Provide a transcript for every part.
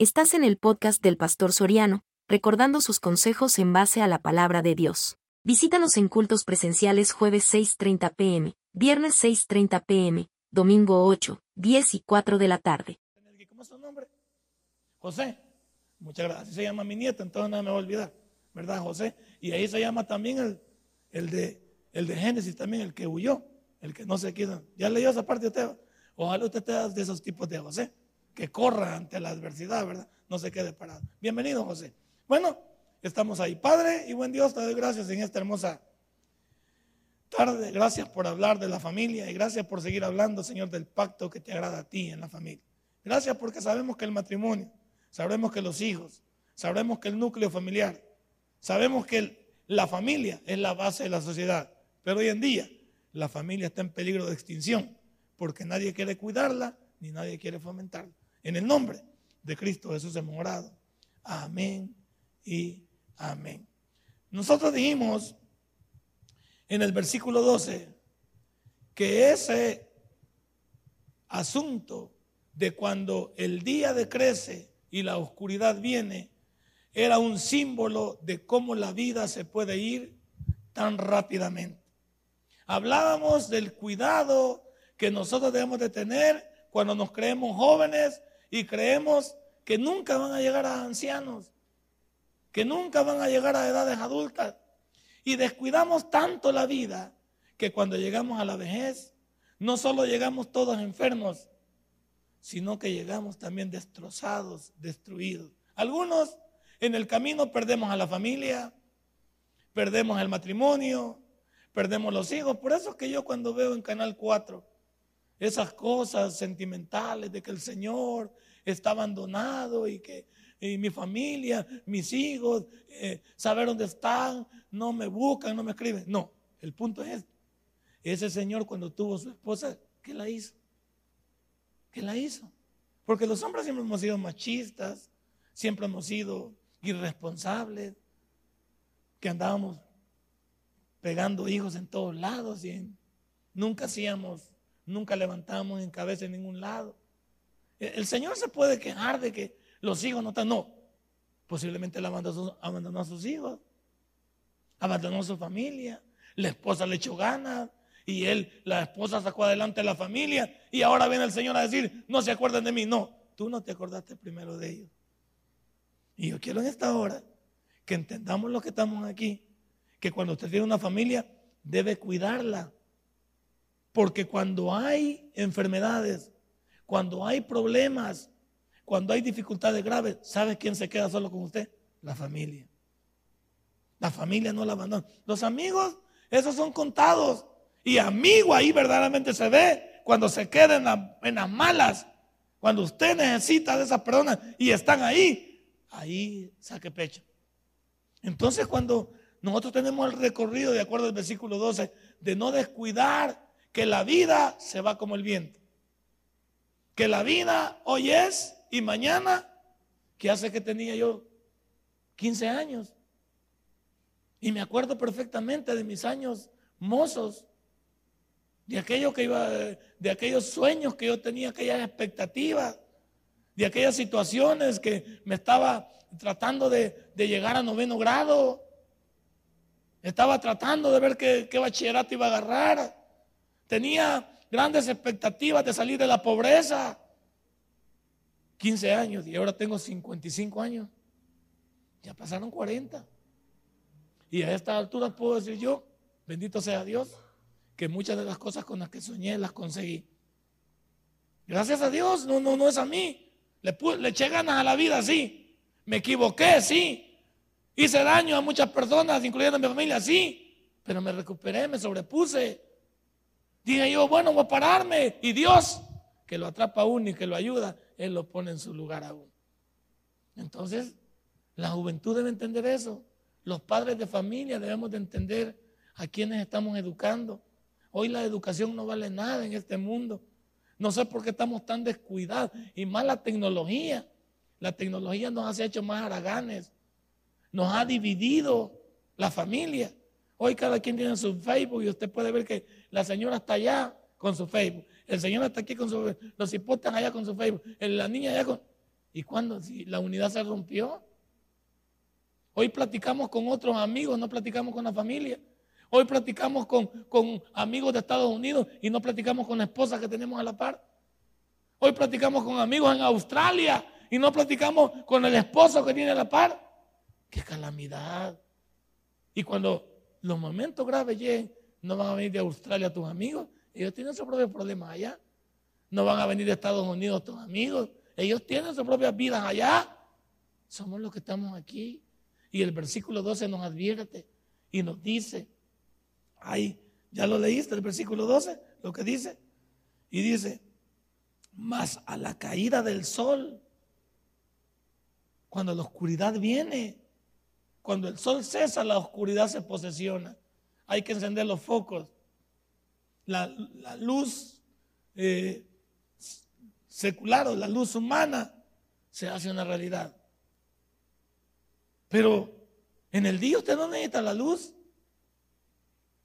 Estás en el podcast del Pastor Soriano, recordando sus consejos en base a la palabra de Dios. Visítanos en cultos presenciales jueves 6.30 pm, viernes 6.30 pm, domingo 8, 10 y 4 de la tarde. ¿Cómo es su nombre? José. Muchas gracias. Se llama mi nieto, entonces no me voy a olvidar. ¿Verdad, José? Y ahí se llama también el, de, el de Génesis, también el que huyó, el que no se quiso. ¿Ya leyó esa parte usted? Ojalá usted esté de esos tipos de José que corra ante la adversidad, ¿verdad? No se quede parado. Bienvenido, José. Bueno, estamos ahí. Padre y buen Dios, te doy gracias en esta hermosa tarde. Gracias por hablar de la familia y gracias por seguir hablando, Señor, del pacto que te agrada a ti en la familia. Gracias porque sabemos que el matrimonio, sabemos que los hijos, sabemos que el núcleo familiar, sabemos que la familia es la base de la sociedad. Pero hoy en día la familia está en peligro de extinción porque nadie quiere cuidarla ni nadie quiere fomentarla. En el nombre de Cristo Jesús hemos orado. Amén y amén. Nosotros dijimos en el versículo 12 que ese asunto de cuando el día decrece y la oscuridad viene era un símbolo de cómo la vida se puede ir tan rápidamente. Hablábamos del cuidado que nosotros debemos de tener cuando nos creemos jóvenes y creemos que nunca van a llegar a ancianos, que nunca van a llegar a edades adultas. Y descuidamos tanto la vida que cuando llegamos a la vejez, no solo llegamos todos enfermos, sino que llegamos también destrozados, destruidos. Algunos en el camino perdemos a la familia, perdemos el matrimonio, perdemos los hijos. Por eso es que yo cuando veo en Canal 4 esas cosas sentimentales de que el Señor está abandonado y que mi familia, mis hijos, eh, saber dónde están, no me buscan, no me escriben. No, el punto es. Ese Señor cuando tuvo su esposa, ¿qué la hizo? ¿Qué la hizo? Porque los hombres siempre hemos sido machistas, siempre hemos sido irresponsables, que andábamos pegando hijos en todos lados y nunca hacíamos nunca levantamos en cabeza en ningún lado. El Señor se puede quejar de que los hijos no están, no. Posiblemente abandonó, a sus hijos, abandonó a su familia, la esposa le echó ganas y él, la esposa sacó adelante a la familia y ahora viene el Señor a decir, no se acuerdan de mí. No, tú no te acordaste primero de ellos. Y yo quiero en esta hora que entendamos lo que estamos aquí, que cuando usted tiene una familia, debe cuidarla, porque cuando hay enfermedades, cuando hay problemas, cuando hay dificultades graves, ¿sabe quién se queda solo con usted? La familia. La familia no la abandona. Los amigos, esos son contados. Y amigo ahí verdaderamente se ve cuando se queda en, las malas. Cuando usted necesita de esas personas y están ahí, ahí saque pecho. Entonces cuando nosotros tenemos el recorrido, de acuerdo al versículo 12, de no descuidar que la vida se va como el viento. Que la vida hoy es y mañana, que hace que tenía yo 15 años. Y me acuerdo perfectamente de mis años mozos, de aquello que iba, de aquellos sueños que yo tenía, aquellas expectativas, de aquellas situaciones que me estaba tratando de, llegar a noveno grado. Estaba tratando de ver qué, qué bachillerato iba a agarrar. Tenía grandes expectativas de salir de la pobreza. 15 años y ahora tengo 55 años. Ya pasaron 40. Y a esta altura puedo decir yo, bendito sea Dios, que muchas de las cosas con las que soñé las conseguí. Gracias a Dios, no, no, no es a mí. Le, le eché ganas a la vida, sí. Me equivoqué, sí. Hice daño a muchas personas, incluyendo a mi familia, sí. Pero me recuperé, me sobrepuse. Dije yo, bueno, voy a pararme. Y Dios, que lo atrapa a uno y que lo ayuda, Él lo pone en su lugar a uno. Entonces, la juventud debe entender eso. Los padres de familia debemos de entender a quienes estamos educando. Hoy la educación no vale nada en este mundo. No sé por qué estamos tan descuidados. Y más la tecnología. La tecnología nos ha hecho más haraganes. Nos ha dividido la familia. Hoy cada quien tiene su Facebook y usted puede ver que la señora está allá con su Facebook. El señor está aquí con su Los hipótesis allá con su Facebook. La niña allá con. ¿Y cuándo? La unidad se rompió. Hoy platicamos con otros amigos, no platicamos con la familia. Hoy platicamos con, con amigos de Estados Unidos y no platicamos con la esposa que tenemos a la par. Hoy platicamos con amigos en Australia y no platicamos con el esposo que tiene a la par. ¡Qué calamidad! Y cuando los momentos graves lleguen, no van a venir de Australia tus amigos. Ellos tienen sus propios problemas allá. No van a venir de Estados Unidos tus amigos. Ellos tienen sus propias vidas allá. Somos los que estamos aquí. Y el versículo 12 nos advierte y nos dice, ahí, ya lo leíste, el versículo 12, lo que dice. Y dice, más a la caída del sol, cuando la oscuridad viene, cuando el sol cesa, la oscuridad se posesiona. Hay que encender los focos. La, luz eh, secular o la luz humana se hace una realidad. Pero en el día usted no necesita la luz.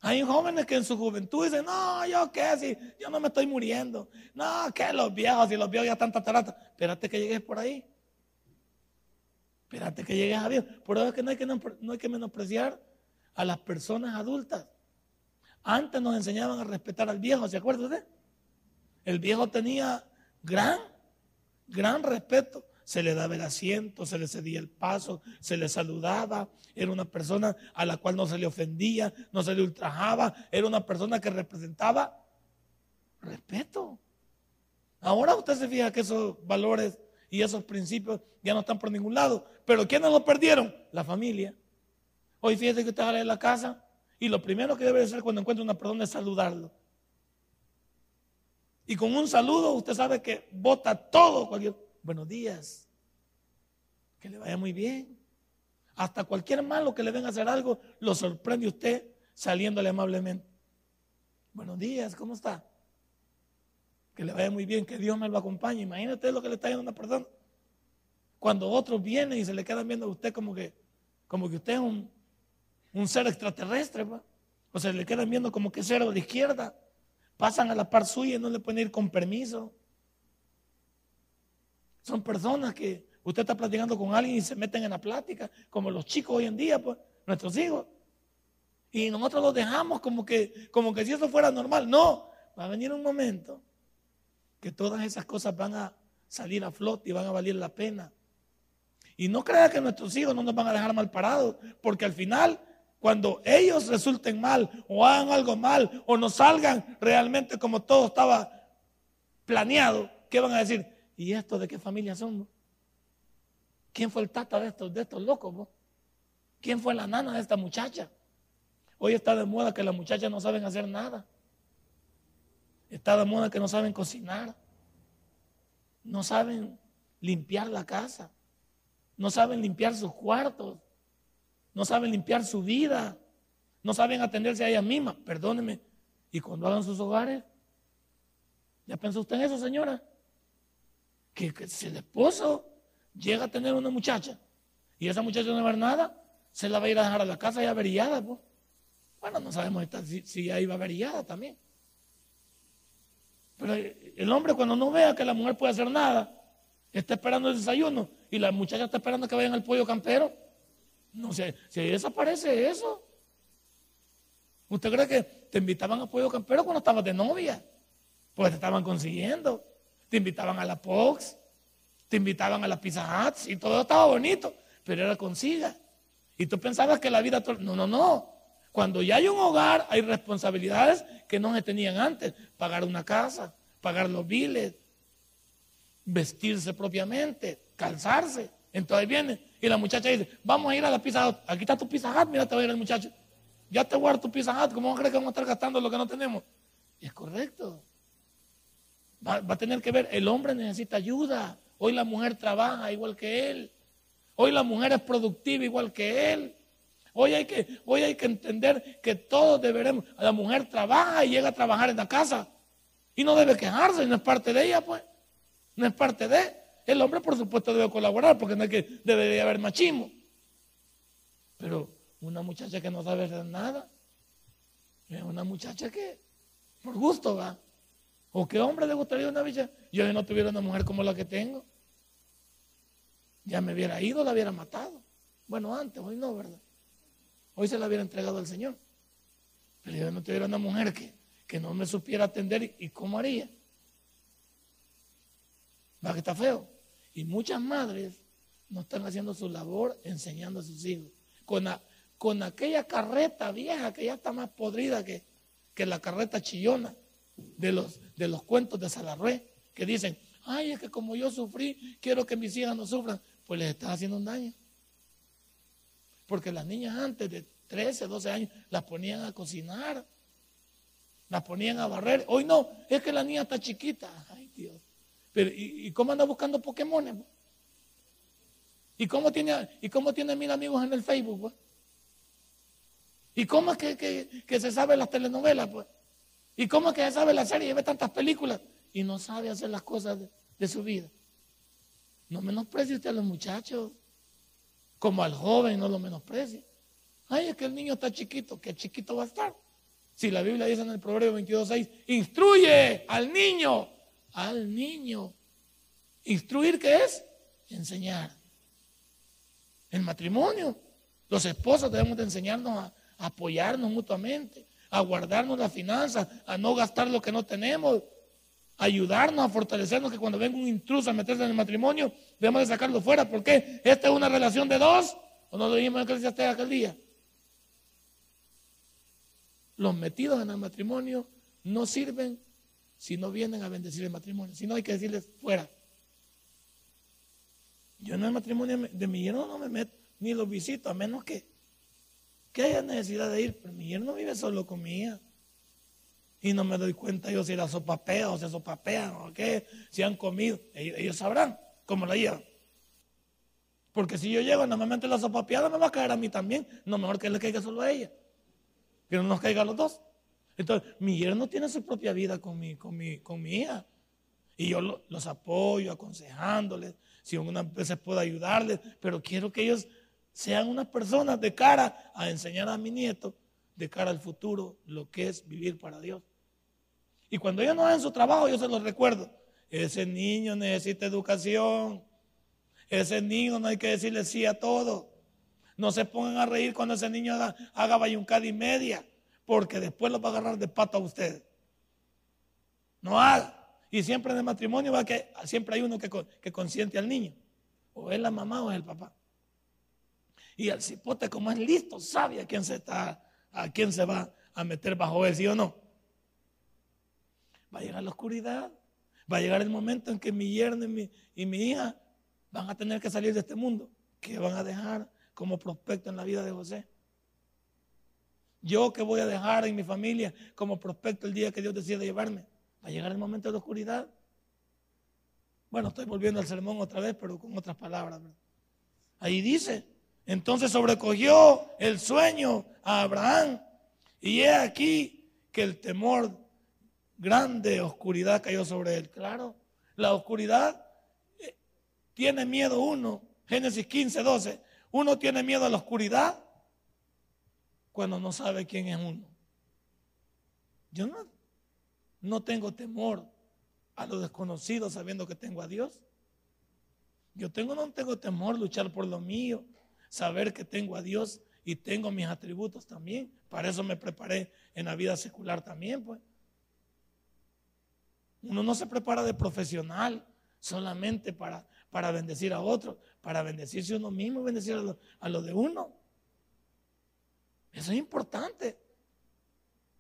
Hay jóvenes que en su juventud dicen, no, yo qué, si yo no me estoy muriendo. No, que los viejos, si los viejos ya están tataratas. Espérate que llegues por ahí. Espérate que llegues a Dios. Por eso es que no hay que, no hay que menospreciar a las personas adultas. Antes nos enseñaban a respetar al viejo, ¿se acuerda usted? El viejo tenía gran, gran respeto se le daba el asiento, se le cedía el paso, se le saludaba. Era una persona a la cual no se le ofendía, no se le ultrajaba. Era una persona que representaba respeto. Ahora usted se fija que esos valores y esos principios ya no están por ningún lado. Pero ¿quiénes los perdieron? La familia. Hoy fíjese que usted sale de la casa y lo primero que debe hacer cuando encuentra una persona es saludarlo. Y con un saludo usted sabe que bota todo cualquier buenos días, que le vaya muy bien. Hasta cualquier malo que le venga a hacer algo, lo sorprende usted saliéndole amablemente. Buenos días, ¿cómo está? Que le vaya muy bien, que Dios me lo acompañe. Imagínate lo que le está diciendo a una persona. Cuando otros vienen y se le quedan viendo a usted como que, como que usted es un, un ser extraterrestre, o se le quedan viendo como que cero de izquierda. Pasan a la par suya y no le pueden ir con permiso. Son personas que usted está platicando con alguien y se meten en la plática, como los chicos hoy en día, pues, nuestros hijos. Y nosotros los dejamos como que, como que si eso fuera normal. No, va a venir un momento que todas esas cosas van a salir a flote y van a valer la pena. Y no crea que nuestros hijos no nos van a dejar mal parados, porque al final, cuando ellos resulten mal o hagan algo mal o no salgan realmente como todo estaba planeado, ¿qué van a decir? ¿Y estos de qué familia son? ¿Quién fue el tata de estos, de estos locos? ¿Quién fue la nana de esta muchacha? Hoy está de moda que las muchachas no saben hacer nada. Está de moda que no saben cocinar. No saben limpiar la casa. No saben limpiar sus cuartos. No saben limpiar su vida. No saben atenderse a ellas mismas. Perdóneme. Y cuando hagan sus hogares, ¿ya pensó usted en eso, señora? que, si el esposo llega a tener una muchacha y esa muchacha no va a ver nada, se la va a ir a dejar a la casa ya averiada. Pues. Bueno, no sabemos si, si ahí va averiada también. Pero el hombre cuando no vea que la mujer puede hacer nada, está esperando el desayuno y la muchacha está esperando que vayan al pollo campero. No sé, ahí desaparece eso. ¿Usted cree que te invitaban al pollo campero cuando estabas de novia? Pues te estaban consiguiendo te invitaban a la Pox, te invitaban a la Pizza Hut y todo estaba bonito, pero era consiga. Y tú pensabas que la vida... No, no, no. Cuando ya hay un hogar, hay responsabilidades que no se tenían antes. Pagar una casa, pagar los biles, vestirse propiamente, calzarse. Entonces viene y la muchacha dice, vamos a ir a la Pizza Hut. Aquí está tu Pizza Hut, mira, te va a ir el muchacho. Ya te guardo tu Pizza Hut, ¿cómo crees que vamos a estar gastando lo que no tenemos? Y es correcto. Va, a tener que ver, el hombre necesita ayuda. Hoy la mujer trabaja igual que él. Hoy la mujer es productiva igual que él. Hoy hay que, hoy hay que entender que todos deberemos. La mujer trabaja y llega a trabajar en la casa. Y no debe quejarse, no es parte de ella, pues. No es parte de. El hombre, por supuesto, debe colaborar porque no que debería haber machismo. Pero una muchacha que no sabe hacer nada, es una muchacha que por gusto va. ¿O qué hombre le gustaría una bicha? Yo no tuviera una mujer como la que tengo. ya me hubiera ido, la hubiera matado. Bueno, antes, hoy no, ¿verdad? Hoy se la hubiera entregado al Señor. Pero yo no tuviera una mujer que, que no me supiera atender y, cómo haría. Va que está feo. Y muchas madres no están haciendo su labor enseñando a sus hijos. Con, con aquella carreta vieja que ya está más podrida que, que la carreta chillona de los, de los cuentos de Salarrué, que dicen, ay, es que como yo sufrí, quiero que mis hijas no sufran, pues les está haciendo un daño. Porque las niñas antes de 13, 12 años las ponían a cocinar, las ponían a barrer. Hoy no, es que la niña está chiquita. Ay, Dios. Pero, ¿y, cómo anda buscando Pokémon? ¿Y cómo tiene, y cómo tiene mil amigos en el Facebook? ¿Y cómo es que, se sabe las telenovelas? Pues? ¿Y cómo es que se sabe la serie y ve tantas películas? Y no sabe hacer las cosas de, su vida. No menosprecie usted a los muchachos, como al joven, no lo menosprecie. Ay, es que el niño está chiquito, ¿qué chiquito va a estar? Si la Biblia dice en el Proverbio 22.6, instruye al niño, al niño. ¿Instruir qué es? Enseñar. El matrimonio. Los esposos debemos de enseñarnos a, apoyarnos mutuamente, a guardarnos las finanzas, a no gastar lo que no tenemos, ayudarnos a fortalecernos que cuando venga un intruso a meterse en el matrimonio, debemos de sacarlo fuera. porque Esta es una relación de dos. ¿O no lo dijimos en aquel día? Los metidos en el matrimonio no sirven si no vienen a bendecir el matrimonio. Si no, hay que decirles fuera. Yo en el matrimonio de mi yerno no me meto, ni los visito, a menos que, que haya necesidad de ir. Pero mi yerno vive solo con mi hija. Y no me doy cuenta yo si la sopapea o se sopapean o qué, si han comido. Ellos, sabrán cómo la llevan. Porque si yo llego, normalmente la sopapeada me va a caer a mí también. No, mejor que le caiga solo a ella que no nos caigan los dos. Entonces, mi yerno tiene su propia vida con mi, con mi, con mi hija. Y yo los apoyo, aconsejándoles, si una vez puedo ayudarles, pero quiero que ellos sean unas personas de cara a enseñar a mi nieto, de cara al futuro, lo que es vivir para Dios. Y cuando ellos no hagan su trabajo, yo se los recuerdo. Ese niño necesita educación. Ese niño no hay que decirle sí a todo. No se pongan a reír cuando ese niño haga, haga bayuncada y media, porque después lo va a agarrar de pata a usted. No haga. Y siempre en el matrimonio va que siempre hay uno que, que consiente al niño. O es la mamá o es el papá. Y el cipote, como es listo, sabe a quién se está, a quién se va a meter bajo él, ¿sí o no? Va a llegar la oscuridad. Va a llegar el momento en que mi yerno y mi, hija van a tener que salir de este mundo. Que van a dejar como prospecto en la vida de José. Yo que voy a dejar en mi familia como prospecto el día que Dios decida llevarme. Va a llegar el momento de oscuridad. Bueno, estoy volviendo al sermón otra vez, pero con otras palabras. Ahí dice, entonces sobrecogió el sueño a Abraham. Y he aquí que el temor grande, oscuridad cayó sobre él. Claro, la oscuridad eh, tiene miedo uno. Génesis 15, 12. Uno tiene miedo a la oscuridad cuando no sabe quién es uno. Yo no, no tengo temor a lo desconocido sabiendo que tengo a Dios. Yo tengo, no tengo temor luchar por lo mío, saber que tengo a Dios y tengo mis atributos también. Para eso me preparé en la vida secular también, pues. Uno no se prepara de profesional solamente para, para bendecir a otros para bendecirse uno mismo bendecir a lo, de uno. Eso es importante.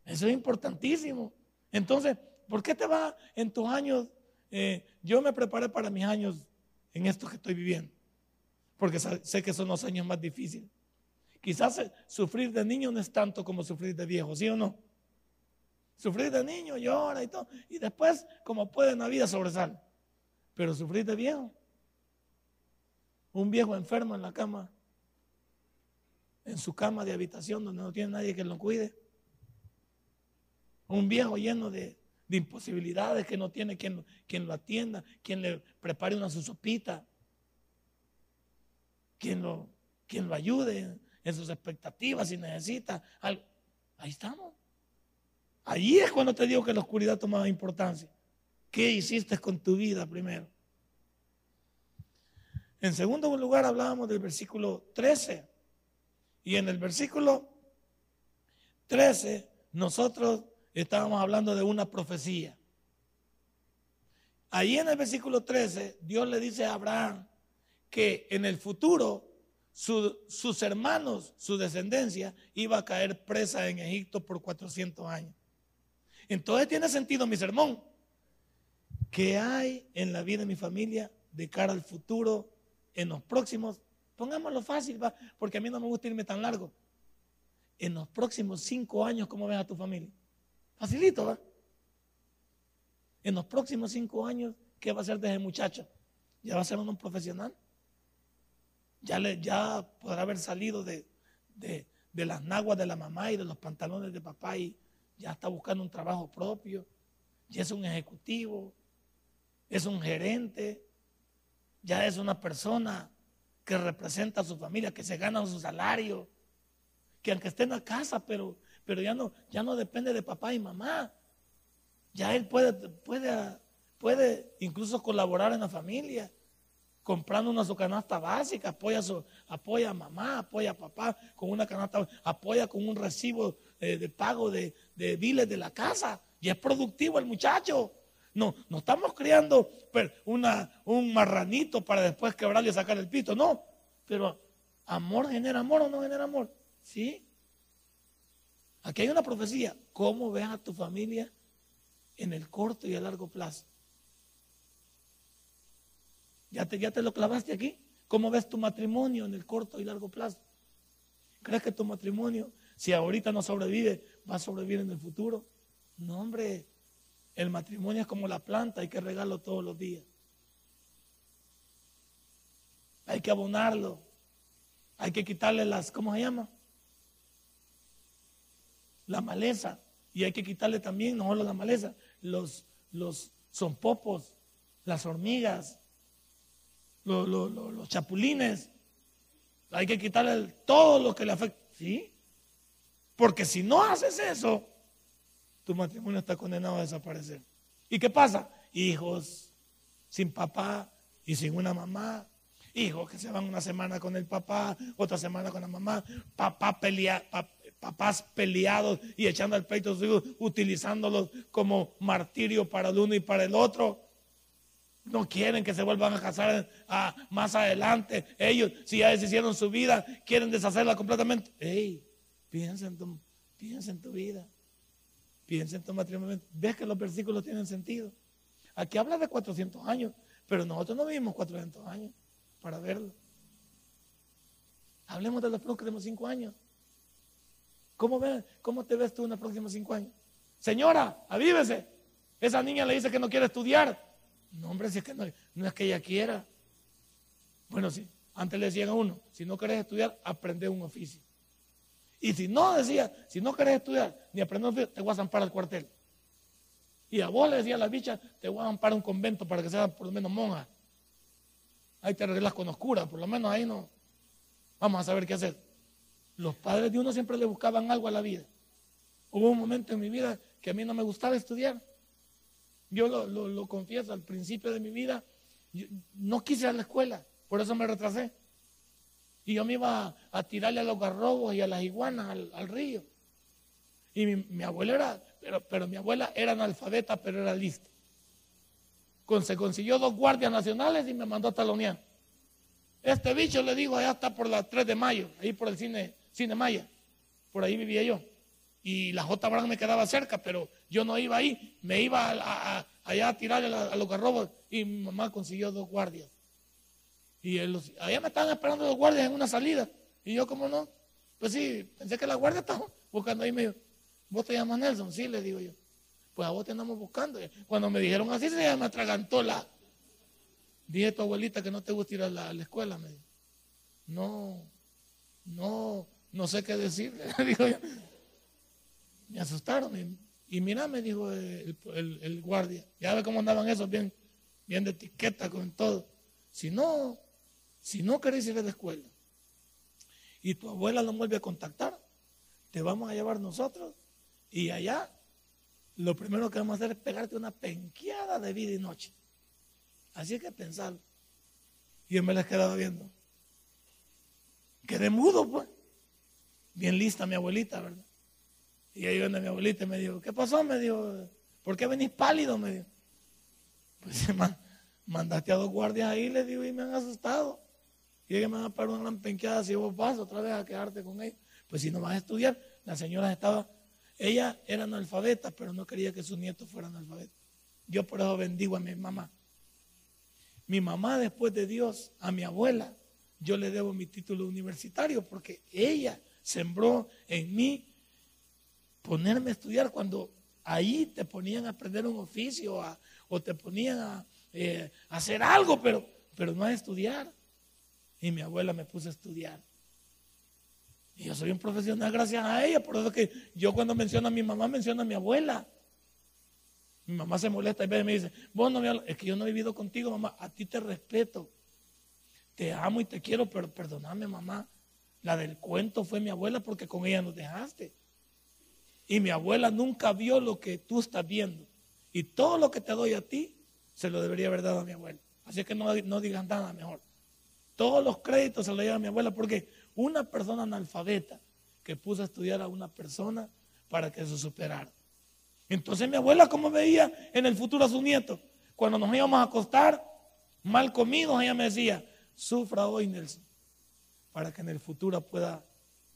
Eso es importantísimo. Entonces, ¿por qué te va en tus años? Eh, yo me preparé para mis años en esto que estoy viviendo, porque sé que son los años más difíciles. Quizás eh, sufrir de niño no es tanto como sufrir de viejo, ¿sí o no? Sufrir de niño llora y todo, y después, como puede en la vida, sobresale. Pero sufrir de viejo un viejo enfermo en la cama, en su cama de habitación donde no tiene nadie que lo cuide. Un viejo lleno de, imposibilidades que no tiene quien, quien, lo atienda, quien le prepare una su sopita, quien lo, quien lo ayude en sus expectativas si necesita algo. Ahí estamos. Ahí es cuando te digo que la oscuridad tomaba importancia. ¿Qué hiciste con tu vida primero? En segundo lugar hablábamos del versículo 13. Y en el versículo 13 nosotros estábamos hablando de una profecía. Ahí en el versículo 13 Dios le dice a Abraham que en el futuro sus hermanos, su descendencia, iba a caer presa en Egipto por 400 años. Entonces tiene sentido mi sermón. ¿Qué hay en la vida de mi familia de cara al futuro en los próximos, pongámoslo fácil, ¿va? porque a mí no me gusta irme tan largo. En los próximos cinco años, ¿cómo ves a tu familia? Facilito, ¿va? En los próximos cinco años, ¿qué va a ser de ese muchacho? ¿Ya va a ser un profesional? ¿Ya, le, ya podrá haber salido de, de, de las naguas de la mamá y de los pantalones de papá y ya está buscando un trabajo propio? ¿Ya es un ejecutivo? ¿Es un gerente? ya es una persona que representa a su familia, que se gana su salario, que aunque esté en la casa, pero, pero ya, no, ya no depende de papá y mamá. Ya él puede, puede, puede incluso colaborar en la familia, comprando una su canasta básica, apoya a, apoya mamá, apoya a papá con una canasta, apoya con un recibo eh, de pago de, de biles de la casa. Y es productivo el muchacho. No, no estamos criando un marranito para después quebrarle y sacar el pito. No, pero amor genera amor o no genera amor. ¿Sí? Aquí hay una profecía. ¿Cómo ves a tu familia en el corto y a largo plazo? ¿Ya te, ya te lo clavaste aquí? ¿Cómo ves tu matrimonio en el corto y largo plazo? ¿Crees que tu matrimonio, si ahorita no sobrevive, va a sobrevivir en el futuro? No, hombre. El matrimonio es como la planta, hay que regarlo todos los días. Hay que abonarlo. Hay que quitarle las, ¿cómo se llama? La maleza. Y hay que quitarle también, no solo la maleza, los, los popos, las hormigas, los, chapulines. Hay que quitarle todo lo que le afecta. ¿Sí? Porque si no haces eso, tu matrimonio está condenado a desaparecer. ¿Y qué pasa? Hijos sin papá y sin una mamá. Hijos que se van una semana con el papá, otra semana con la mamá. Papá pelea, papás peleados y echando al peito a sus hijos, utilizándolos como martirio para el uno y para el otro. No quieren que se vuelvan a casar más adelante. Ellos, si ya deshicieron su vida, quieren deshacerla completamente. Ey, piensa en tu, piensa en tu vida. Piensa en tu matrimonio. Ves que los versículos tienen sentido. Aquí habla de 400 años, pero nosotros no vivimos 400 años para verlo. Hablemos de los próximos cinco años. ¿Cómo, ves, ¿Cómo te ves tú en los próximos cinco años? Señora, avívese. Esa niña le dice que no quiere estudiar. No, hombre, si es que no, no es que ella quiera. Bueno, sí, antes le decían a uno, si no quieres estudiar, aprende un oficio. Y si no, decía, si no querés estudiar ni aprender, te voy a zampar al cuartel. Y a vos le decía a la bicha, te voy a zampar un convento para que seas por lo menos monja. Ahí te arreglas con oscura, por lo menos ahí no. Vamos a saber qué hacer. Los padres de uno siempre le buscaban algo a la vida. Hubo un momento en mi vida que a mí no me gustaba estudiar. Yo lo, confieso, al principio de mi vida no quise ir a la escuela, por eso me retrasé. Y yo me iba a, tirarle a los garrobos y a las iguanas al, río. Y mi, abuela era, pero, pero mi abuela era analfabeta, pero era lista. Se consiguió dos guardias nacionales y me mandó a talonear. Este bicho le digo, allá está por la 3 de mayo, ahí por el cine, cine Maya. Por ahí vivía yo. Y la J. Brown me quedaba cerca, pero yo no iba ahí. Me iba allá a tirarle a, a los garrobos y mi mamá consiguió dos guardias. Y allá me estaban esperando los guardias en una salida. Y yo, como no? Pues sí, pensé que la guardia estaba buscando ahí medio. ¿Vos te llamas Nelson? Sí, le digo yo. Pues a vos te andamos buscando. Cuando me dijeron así, se me atragantó la. Dije a tu abuelita que no te gusta ir a la, escuela. Me dijo. No, no, no sé qué decir. digo yo. Me asustaron. Y, mira, me dijo el, guardia. Ya ve cómo andaban esos, bien, bien de etiqueta con todo. Si no, si no querés ir a la escuela y tu abuela no vuelve a contactar, te vamos a llevar nosotros y allá lo primero que vamos a hacer es pegarte una penqueada de vida y noche. Así que pensarlo. Y yo me las quedaba viendo. Quedé mudo, pues. Bien lista mi abuelita, ¿verdad? Y ahí viene mi abuelita y me dijo, ¿qué pasó? Me dijo, ¿por qué venís pálido? Me dijo. Pues mandaste a dos guardias ahí, le digo, y me han asustado. Y ellos me van a parar una gran penqueada si vos vas otra vez a quedarte con ellos. Pues si no vas a estudiar, la señora estaba, ella era analfabeta, pero no quería que sus nietos fueran analfabetas. Yo por eso bendigo a mi mamá. Mi mamá, después de Dios, a mi abuela, yo le debo mi título universitario porque ella sembró en mí ponerme a estudiar cuando ahí te ponían a aprender un oficio o te ponían eh, a, hacer algo, pero, pero no a estudiar. Y mi abuela me puso a estudiar. Y yo soy un profesional gracias a ella, por eso que yo cuando menciono a mi mamá, menciono a mi abuela. Mi mamá se molesta y me dice, vos no me es que yo no he vivido contigo, mamá, a ti te respeto. Te amo y te quiero, pero perdóname, mamá. La del cuento fue mi abuela porque con ella nos dejaste. Y mi abuela nunca vio lo que tú estás viendo. Y todo lo que te doy a ti, se lo debería haber dado a mi abuela. Así que no, no digan nada mejor. Todos los créditos se los lleva a mi abuela porque una persona analfabeta que puso a estudiar a una persona para que se superara. Entonces mi abuela, ¿cómo veía en el futuro a su nieto? Cuando nos íbamos a acostar, mal comidos, ella me decía, sufra hoy, Nelson, para que en el futuro pueda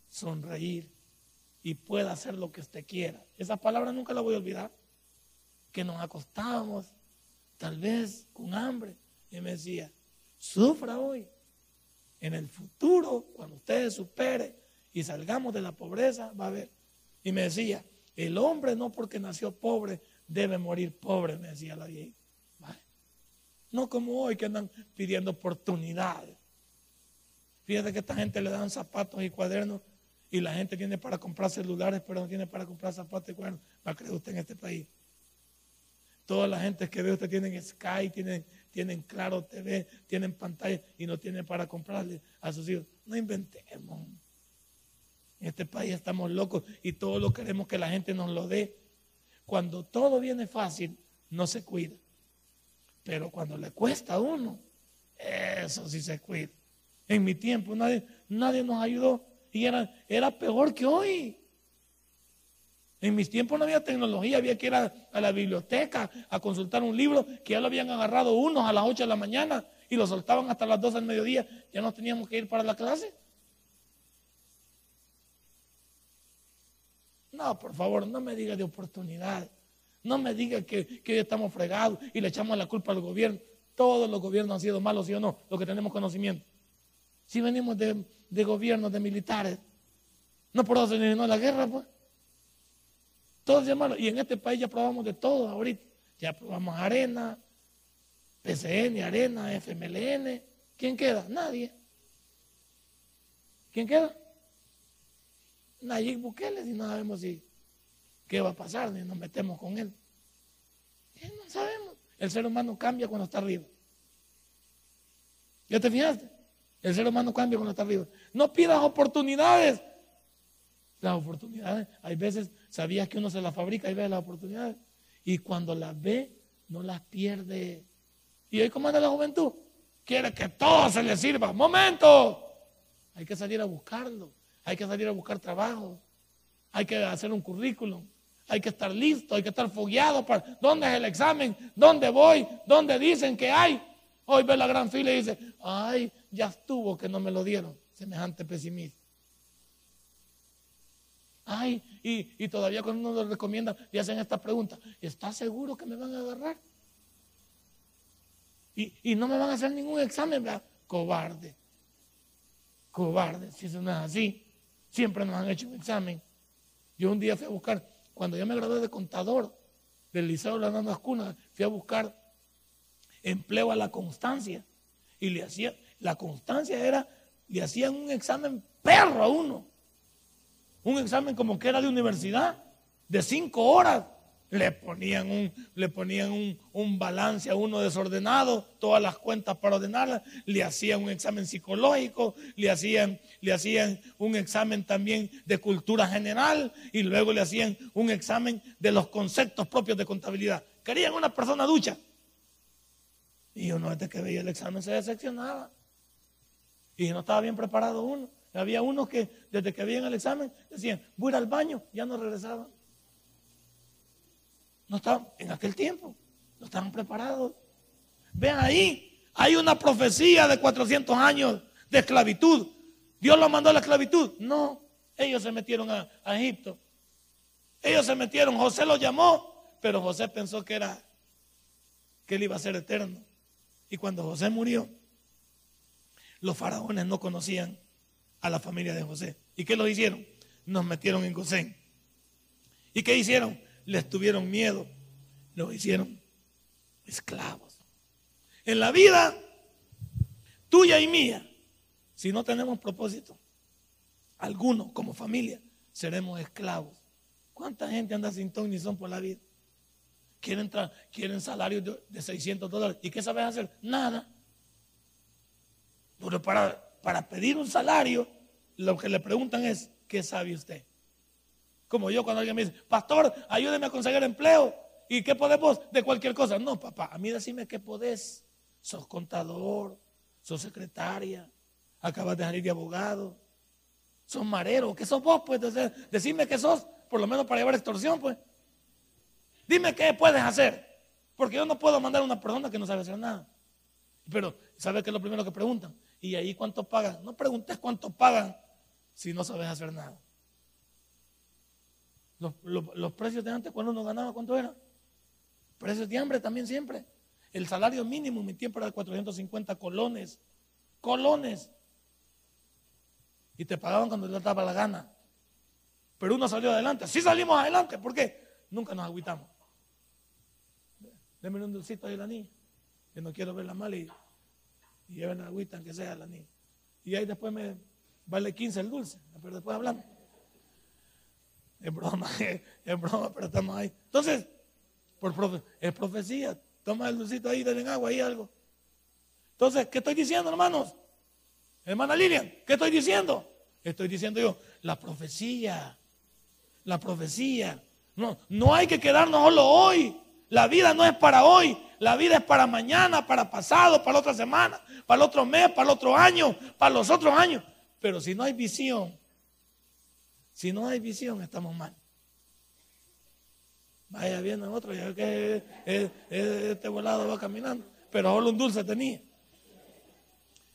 sonreír y pueda hacer lo que usted quiera. Esa palabra nunca la voy a olvidar. Que nos acostábamos, tal vez con hambre, y me decía, sufra hoy. En el futuro, cuando usted supere y salgamos de la pobreza, va a ver. Y me decía, el hombre no porque nació pobre debe morir pobre, me decía la vieja. No como hoy que andan pidiendo oportunidades. Fíjate que esta gente le dan zapatos y cuadernos y la gente tiene para comprar celulares, pero no tiene para comprar zapatos y cuadernos. ¿Va a creer usted en este país? Toda la gente que ve usted tienen Sky, tienen, tienen Claro TV, tienen pantalla y no tienen para comprarle a sus hijos. No inventemos. En este país estamos locos y todo lo queremos que la gente nos lo dé. Cuando todo viene fácil, no se cuida. Pero cuando le cuesta a uno, eso sí se cuida. En mi tiempo nadie, nadie nos ayudó era, peor que hoy. En mis tiempos no había tecnología, había que ir a, la biblioteca a consultar un libro que ya lo habían agarrado unos a las 8 de la mañana y lo soltaban hasta las 12 del mediodía. Ya no teníamos que ir para la clase. No, por favor, no me diga de oportunidad. No me diga que, hoy estamos fregados y le echamos la culpa al gobierno. Todos los gobiernos han sido malos, ¿sí o no? Los que tenemos conocimiento. Si venimos de, gobiernos, de militares, no por eso se la guerra, pues. Todos malos. Y en este país ya probamos de todo ahorita. Ya probamos Arena, PCN, Arena, FMLN. ¿Quién queda? Nadie. ¿Quién queda? Nayib Bukele, si no sabemos si qué va a pasar, ni nos metemos con él. no sabemos. El ser humano cambia cuando está arriba. ¿Ya te fijaste? El ser humano cambia cuando está arriba. No pidas oportunidades. Las oportunidades, hay veces, sabías que uno se las fabrica y ve las oportunidades. Y cuando las ve, no las pierde. ¿Y hoy cómo anda la juventud? Quiere que todo se le sirva. ¡Momento! Hay que salir a buscarlo. Hay que salir a buscar trabajo. Hay que hacer un currículum. Hay que estar listo, hay que estar fogueado para dónde es el examen, dónde voy, dónde dicen que hay. Hoy ve la gran fila y dice, ay, ya estuvo que no me lo dieron. Semejante pesimista. Ay, y, todavía cuando uno lo recomienda, le hacen esta pregunta, ¿está seguro que me van a agarrar? Y, y no me van a hacer ningún examen, ¿verdad? Cobarde. Cobarde, si eso no es así. Siempre nos han hecho un examen. Yo un día fui a buscar, cuando yo me gradué de contador del Liceo de las Cunas, fui a buscar empleo a la constancia. Y le hacía, la constancia era, le hacían un examen perro a uno. Un examen como que era de universidad, de cinco horas le ponían un, le ponían un, balance a uno desordenado, todas las cuentas para ordenarlas, le hacían un examen psicológico, le hacían, le hacían un examen también de cultura general y luego le hacían un examen de los conceptos propios de contabilidad. Querían una persona ducha. Y uno desde que veía el examen se decepcionaba. Y no estaba bien preparado uno. Había unos que desde que habían el examen decían, voy al baño, ya no regresaban. No estaban, en aquel tiempo, no estaban preparados. Vean ahí, hay una profecía de 400 años de esclavitud. ¿Dios lo mandó a la esclavitud? No, ellos se metieron a, a Egipto. Ellos se metieron, José los llamó, pero José pensó que era que él iba a ser eterno. Y cuando José murió, los faraones no conocían a la familia de José. ¿Y qué lo hicieron? Nos metieron en Gosén. ¿Y qué hicieron? Les tuvieron miedo. Los hicieron esclavos. En la vida tuya y mía, si no tenemos propósito, algunos como familia seremos esclavos. ¿Cuánta gente anda sin ton ni son por la vida? Quieren, quieren salarios de, 600 dólares. ¿Y qué sabes hacer? Nada. Pero para, para pedir un salario, lo que le preguntan es, ¿qué sabe usted? Como yo cuando alguien me dice, pastor, ayúdeme a conseguir empleo. ¿Y qué podemos? De cualquier cosa. No, papá, a mí decime qué podés. Sos contador, sos secretaria, acabas de salir de abogado, sos marero. ¿Qué sos vos? Pues decime qué sos, por lo menos para llevar extorsión, pues. Dime qué puedes hacer. Porque yo no puedo mandar a una persona que no sabe hacer nada. Pero, ¿sabes qué es lo primero que preguntan? ¿Y ahí cuánto pagan? No preguntes cuánto pagan si no sabes hacer nada. Los, precios de antes, cuando uno ganaba, ¿cuánto era? Precios de hambre también siempre. El salario mínimo en mi tiempo era de 450 colones. Colones. Y te pagaban cuando te daba la gana. Pero uno salió adelante. Sí salimos adelante. ¿Por qué? Nunca nos agüitamos. Deme un dulcito ahí a la niña. Que no quiero verla mal y, y lleven agüita aunque sea la niña. Y ahí después me vale 15 el dulce. Pero después hablamos. Es broma, es broma, pero estamos ahí. Entonces, por es profecía. Toma el dulcito ahí, denle agua ahí algo. Entonces, ¿qué estoy diciendo, hermanos? Hermana Lilian, ¿qué estoy diciendo? Estoy diciendo yo, la profecía, la profecía. No, no hay que quedarnos solo hoy. La vida no es para hoy, la vida es para mañana, para pasado, para la otra semana, para el otro mes, para el otro año, para los otros años. Pero si no hay visión, si no hay visión, estamos mal. Vaya viendo en otro, ya que este volado va caminando, pero solo un dulce tenía.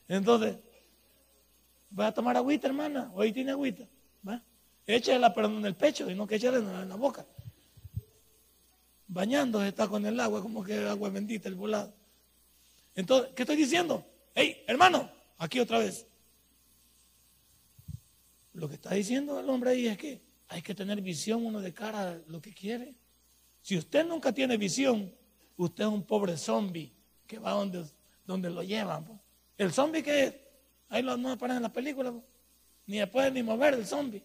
Entonces, va a tomar agüita, hermana, hoy tiene agüita. ¿va? Échela, pero en el pecho y no que échela en la boca bañándose está con el agua, como que agua bendita el volado. Entonces, ¿qué estoy diciendo? Hey, hermano, aquí otra vez. Lo que está diciendo el hombre ahí es que hay que tener visión uno de cara a lo que quiere. Si usted nunca tiene visión, usted es un pobre zombie que va donde, donde lo llevan. El zombie que es, ahí lo, no aparece en la película, ni ni puede ni mover el zombie.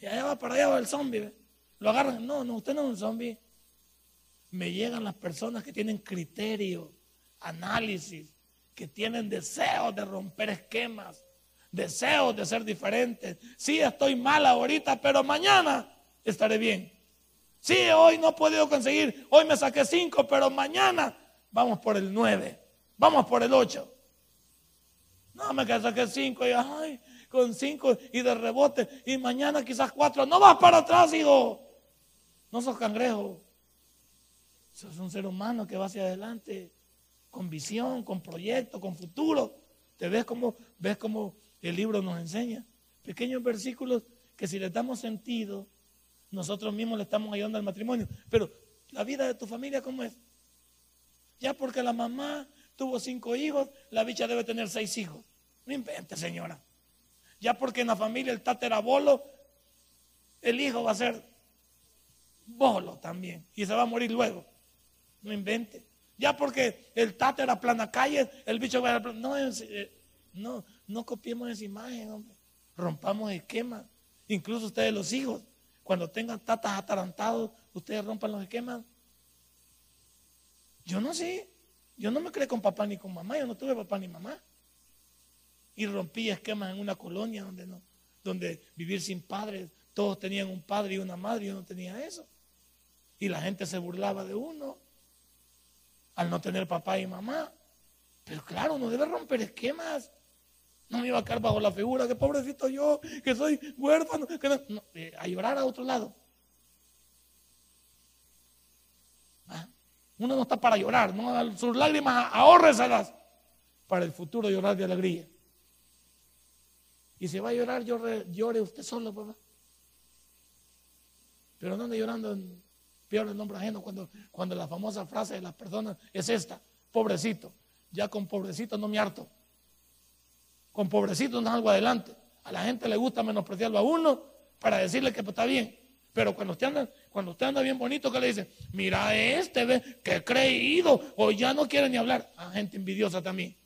Y allá va para allá va el zombie. Lo agarran, no, no, usted no es un zombie me llegan las personas que tienen criterio, análisis, que tienen deseos de romper esquemas, deseos de ser diferentes. Sí, estoy mal ahorita, pero mañana estaré bien. Sí, hoy no he podido conseguir, hoy me saqué cinco, pero mañana vamos por el nueve, vamos por el ocho. No, me saqué cinco y ay, con cinco y de rebote y mañana quizás cuatro. No vas para atrás, hijo. No sos cangrejo. Sos un ser humano que va hacia adelante con visión, con proyecto, con futuro. Te ves como, ves como el libro nos enseña. Pequeños versículos que si les damos sentido, nosotros mismos le estamos ayudando al matrimonio. Pero la vida de tu familia, ¿cómo es? Ya porque la mamá tuvo cinco hijos, la bicha debe tener seis hijos. No invente, señora. Ya porque en la familia el tata era bolo, el hijo va a ser bolo también. Y se va a morir luego. No invente. Ya porque el tata era plana calle, el bicho va a no, eh, no, no copiemos esa imagen, hombre. Rompamos esquemas. Incluso ustedes los hijos, cuando tengan tatas atarantados, ustedes rompan los esquemas. Yo no sé. Yo no me creé con papá ni con mamá. Yo no tuve papá ni mamá. Y rompí esquemas en una colonia donde no, donde vivir sin padres, todos tenían un padre y una madre, yo no tenía eso. Y la gente se burlaba de uno al no tener papá y mamá. Pero claro, uno debe romper esquemas. No me iba a quedar bajo la figura, que pobrecito yo, que soy huérfano, que no, eh, a llorar a otro lado. ¿Ah? Uno no está para llorar, ¿no? sus lágrimas ahórresalas para el futuro llorar de alegría. Y si va a llorar, llore, llore usted solo, papá. Pero no ande llorando en peor el nombre ajeno cuando, cuando la famosa frase de las personas es esta, pobrecito. Ya con pobrecito no me harto. Con pobrecito no salgo adelante. A la gente le gusta menospreciarlo a uno para decirle que está bien. Pero cuando usted anda, cuando usted anda bien bonito, que le dice, mira este, ve, que creído, o ya no quiere ni hablar. A gente envidiosa también.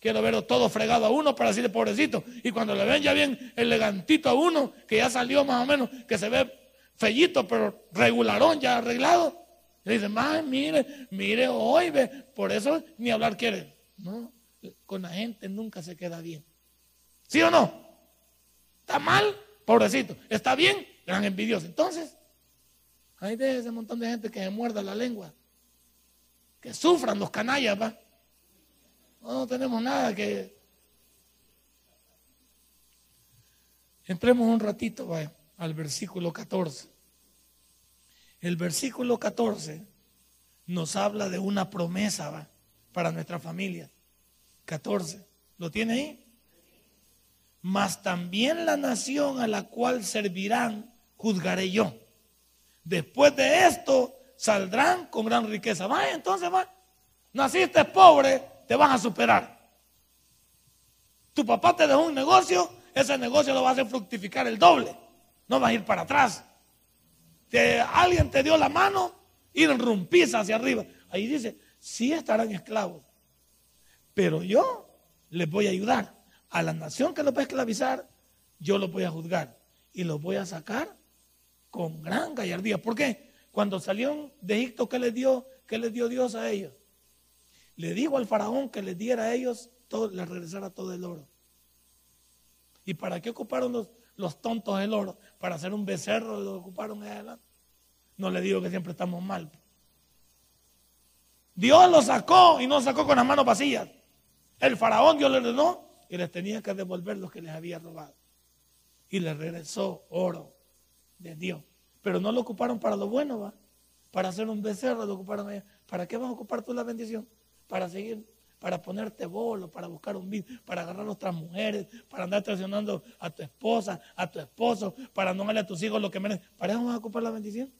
Quiero verlo todo fregado a uno para decirle pobrecito. Y cuando le ven ya bien elegantito a uno, que ya salió más o menos, que se ve fellito, pero regularón, ya arreglado. Le dice, más, mire, mire, hoy ve, por eso ni hablar quiere. No, con la gente nunca se queda bien. ¿Sí o no? ¿Está mal? Pobrecito. ¿Está bien? Gran envidioso. Entonces, hay de ese montón de gente que se muerda la lengua. Que sufran los canallas, va. No, tenemos nada que... Entremos un ratito, vaya al versículo 14. El versículo 14 nos habla de una promesa para nuestra familia. 14. ¿Lo tiene ahí? Mas también la nación a la cual servirán juzgaré yo. Después de esto saldrán con gran riqueza. Vaya, entonces va. Naciste pobre, te vas a superar. Tu papá te dejó un negocio, ese negocio lo va a hacer fructificar el doble no vas a ir para atrás. Alguien te dio la mano, irrumpís hacia arriba. Ahí dice, sí estarán esclavos, pero yo les voy a ayudar. A la nación que los va a esclavizar, yo los voy a juzgar y los voy a sacar con gran gallardía. ¿Por qué? Cuando salieron de Egipto, ¿qué les dio? ¿Qué les dio Dios a ellos? Le dijo al faraón que les diera a ellos, todo, les regresara todo el oro. ¿Y para qué ocuparon los, los tontos el oro para hacer un becerro lo ocuparon adelante. No le digo que siempre estamos mal. Dios lo sacó y no sacó con las manos vacías. El faraón Dios le ordenó y les tenía que devolver lo que les había robado. Y les regresó oro de Dios. Pero no lo ocuparon para lo bueno, va. Para hacer un becerro lo ocuparon allá. ¿Para qué vas a ocupar tú la bendición? Para seguir para ponerte bolo, para buscar un bill, para agarrar a otras mujeres, para andar traicionando a tu esposa, a tu esposo, para no darle a tus hijos lo que merecen. ¿Para eso vamos a ocupar la bendición?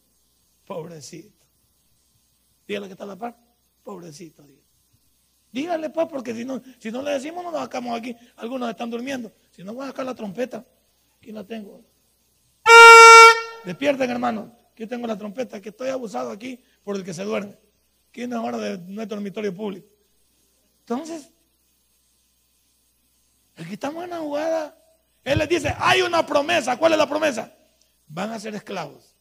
Pobrecito. Dígale que está a la par. Pobrecito, dígale. pues, porque si no, si no le decimos, no nos sacamos aquí. Algunos están durmiendo. Si no, voy a sacar la trompeta. Aquí la tengo. Despierten, hermano. Aquí tengo la trompeta, que estoy abusado aquí por el que se duerme. Aquí no es hora de nuestro dormitorio público. Entonces, aquí estamos en la jugada. Él les dice, hay una promesa. ¿Cuál es la promesa? Van a ser esclavos.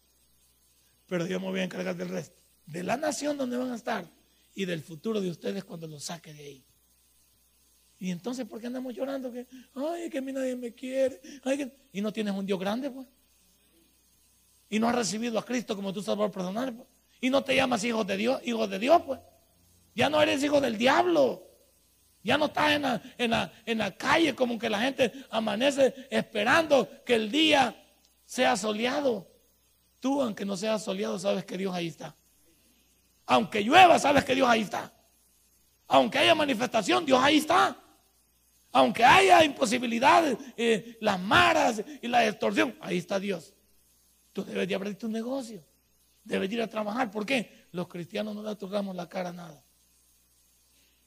Pero yo me voy a encargar del resto. De la nación donde van a estar y del futuro de ustedes cuando los saque de ahí. Y entonces, ¿por qué andamos llorando? Que, ay, que a mí nadie me quiere. Y no tienes un Dios grande, pues. Y no has recibido a Cristo como tu salvador personal, pues. Y no te llamas hijo de Dios, hijo de Dios, pues. Ya no eres hijo del diablo. Ya no estás en la, calle como que la gente amanece esperando que el día sea soleado. Tú, aunque no sea soleado, sabes que Dios ahí está. Aunque llueva, sabes que Dios ahí está. Aunque haya manifestación, Dios ahí está. Aunque haya imposibilidades, eh, las maras y la extorsión, ahí está Dios. Tú debes de abrir tu negocio. Debes ir a trabajar. ¿Por qué? Los cristianos no le tocamos la cara a nada.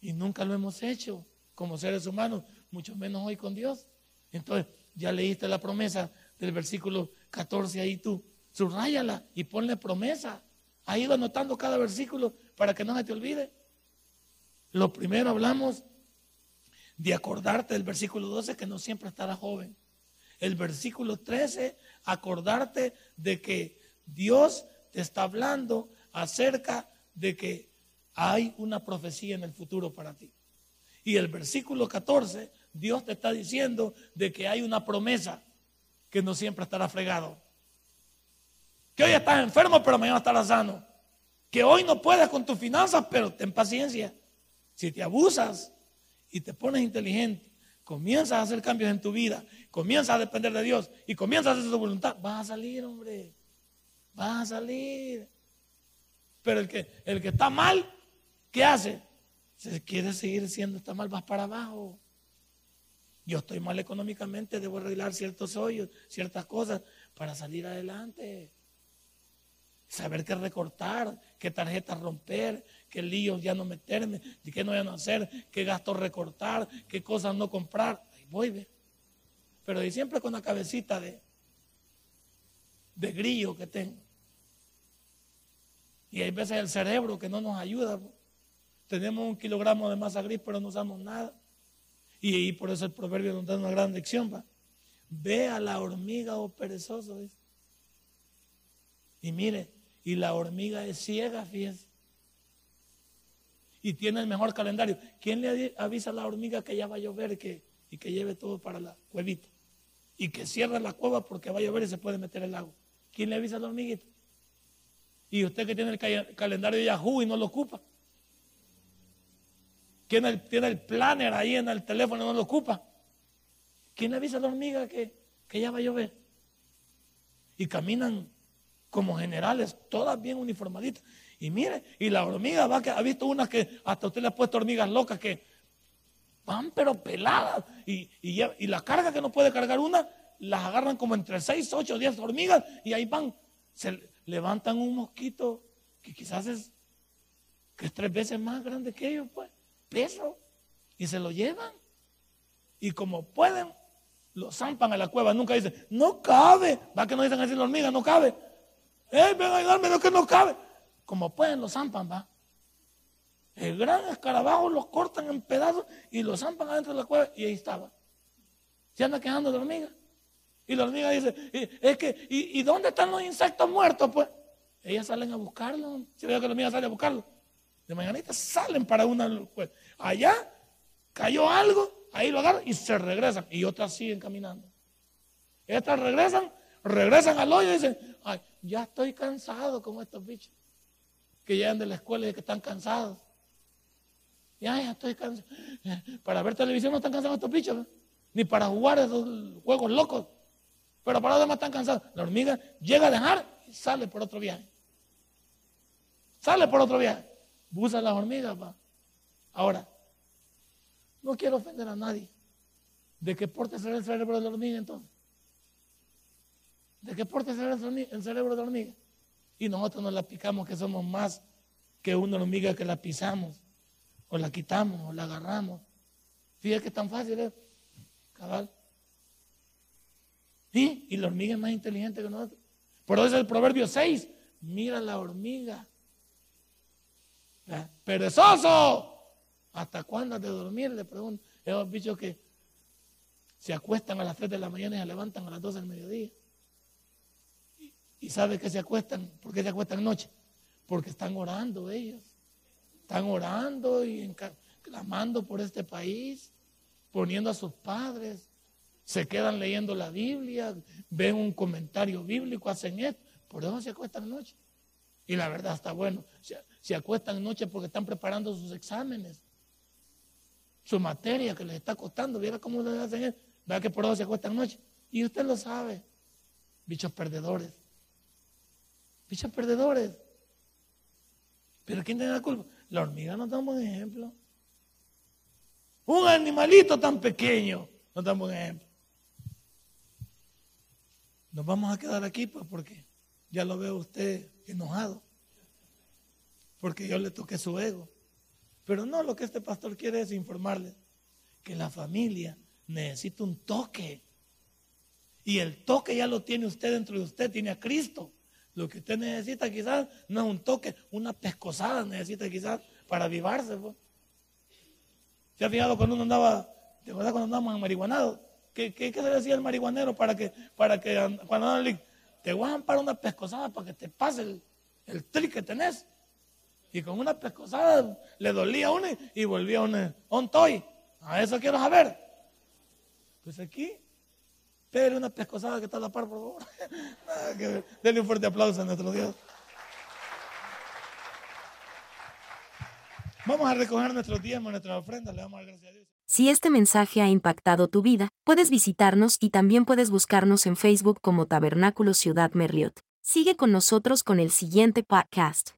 Y nunca lo hemos hecho como seres humanos, mucho menos hoy con Dios. Entonces, ya leíste la promesa del versículo 14 ahí tú. Subrayala y ponle promesa. Ha ido anotando cada versículo para que no se te olvide. Lo primero hablamos de acordarte del versículo 12 que no siempre estará joven. El versículo 13, acordarte de que Dios te está hablando acerca de que hay una profecía en el futuro para ti. Y el versículo 14, Dios te está diciendo de que hay una promesa que no siempre estará fregado. Que hoy estás enfermo, pero mañana estarás sano. Que hoy no puedes con tus finanzas, pero ten paciencia. Si te abusas y te pones inteligente comienzas a hacer cambios en tu vida, comienzas a depender de Dios y comienzas a hacer su voluntad, vas a salir, hombre. Vas a salir. Pero el que, el que está mal, ¿qué hace? Se quiere seguir siendo está mal, vas para abajo. Yo estoy mal económicamente, debo arreglar ciertos hoyos, ciertas cosas para salir adelante. Saber qué recortar, qué tarjetas romper, qué líos ya no meterme, qué no ya no hacer, qué gastos recortar, qué cosas no comprar. Ahí voy, ve. Pero y siempre con la cabecita de, de grillo que tengo. Y hay veces el cerebro que no nos ayuda. Tenemos un kilogramo de masa gris, pero no usamos nada. Y, por eso el proverbio nos da una gran lección. ¿va? Ve a la hormiga o oh perezoso. Y mire, y la hormiga es ciega, fíjense. Y tiene el mejor calendario. ¿Quién le avisa a la hormiga que ya va a llover que, y que lleve todo para la cuevita? Y que cierre la cueva porque va a llover y se puede meter el agua. ¿Quién le avisa a la hormiguita? Y usted que tiene el calendario Yahoo y no lo ocupa. ¿Quién tiene el planner ahí en el teléfono y no lo ocupa? ¿Quién le avisa a la hormiga que, que ya va a llover? Y caminan como generales, todas bien uniformaditas. Y mire, y la hormiga va que ha visto unas que hasta usted le ha puesto hormigas locas que van pero peladas. Y, y, la carga que no puede cargar una, las agarran como entre 6, 8, 10 hormigas y ahí van. Se levantan un mosquito que quizás es, que es tres veces más grande que ellos, pues, peso, y se lo llevan. Y como pueden, lo zampan a la cueva. Nunca dicen, no cabe. Va que no dicen así la hormiga, no cabe. ¡Eh, ven a ayudarme, no que no cabe! Como pueden, lo zampan, va. El gran escarabajo los cortan en pedazos y lo zampan adentro de la cueva y ahí estaba. Se anda quejando de la hormiga. Y la hormiga dice, es que, ¿y, dónde están los insectos muertos? Pues ellas salen a buscarlo. Si veo que la hormiga sale a buscarlo. De mañanita salen para una. Pues, allá cayó algo, ahí lo agarran y se regresan. Y otras siguen caminando. Estas regresan, regresan al hoyo y dicen, ay, ya estoy cansado con estos bichos que llegan de la escuela y que están cansados. Ya, ya estoy cansado. Para ver televisión no están cansados estos bichos, ni para jugar esos juegos locos. Pero para demás están cansados. La hormiga llega a dejar y sale por otro viaje. Sale por otro viaje. Busa las hormigas, pa. Ahora, no quiero ofender a nadie. ¿De qué porte será el cerebro de la hormiga entonces? ¿De qué porte será el cerebro de la hormiga? Y nosotros nos la picamos que somos más que una hormiga que la pisamos, o la quitamos, o la agarramos. Fíjate que tan fácil es, cabal. Y la hormiga es más inteligente que nosotros. Por eso es el proverbio 6. Mira la hormiga. Perezoso. ¿Hasta cuándo has de dormir? Le pregunto. Hemos dicho que se acuestan a las 3 de la mañana y se levantan a las 12 del mediodía. Y, sabe que se acuestan. ¿Por qué se acuestan noche? Porque están orando ellos. Están orando y clamando por este país, poniendo a sus padres se quedan leyendo la Biblia, ven un comentario bíblico, hacen esto, por eso se acuestan noche. Y la verdad está bueno, se, acuestan noche porque están preparando sus exámenes, su materia que les está costando, viera cómo les hacen esto, vea que por eso se acuestan noche. Y usted lo sabe, bichos perdedores, bichos perdedores. Pero ¿quién tiene la culpa? La hormiga no da un buen ejemplo. Un animalito tan pequeño no da un buen ejemplo. Nos vamos a quedar aquí, pues, porque ya lo veo usted enojado. Porque yo le toqué su ego. Pero no, lo que este pastor quiere es informarle que la familia necesita un toque. Y el toque ya lo tiene usted dentro de usted, tiene a Cristo. Lo que usted necesita quizás no es un toque, una pescosada necesita quizás para avivarse. Pues. ¿Se ha fijado cuando uno andaba, ¿te acuerdas cuando andábamos marihuanados? ¿Qué, qué, qué se decía el marihuanero para que, para que cuando te guajan para una pescosada para que te pase el, el tri que tenés? Y con una pescosada le dolía a uno y volvía a un, toy. A eso quiero saber. Pues aquí, pero una pescosada que está a la par, por favor. Denle un fuerte aplauso a nuestro Dios. Vamos. a recoger nuestros diezmos, nuestras ofrendas, le a dar gracias a Dios. Si este mensaje ha impactado tu vida, puedes visitarnos y también puedes buscarnos en Facebook como Tabernáculo Ciudad Merliot. Sigue con nosotros con el siguiente podcast.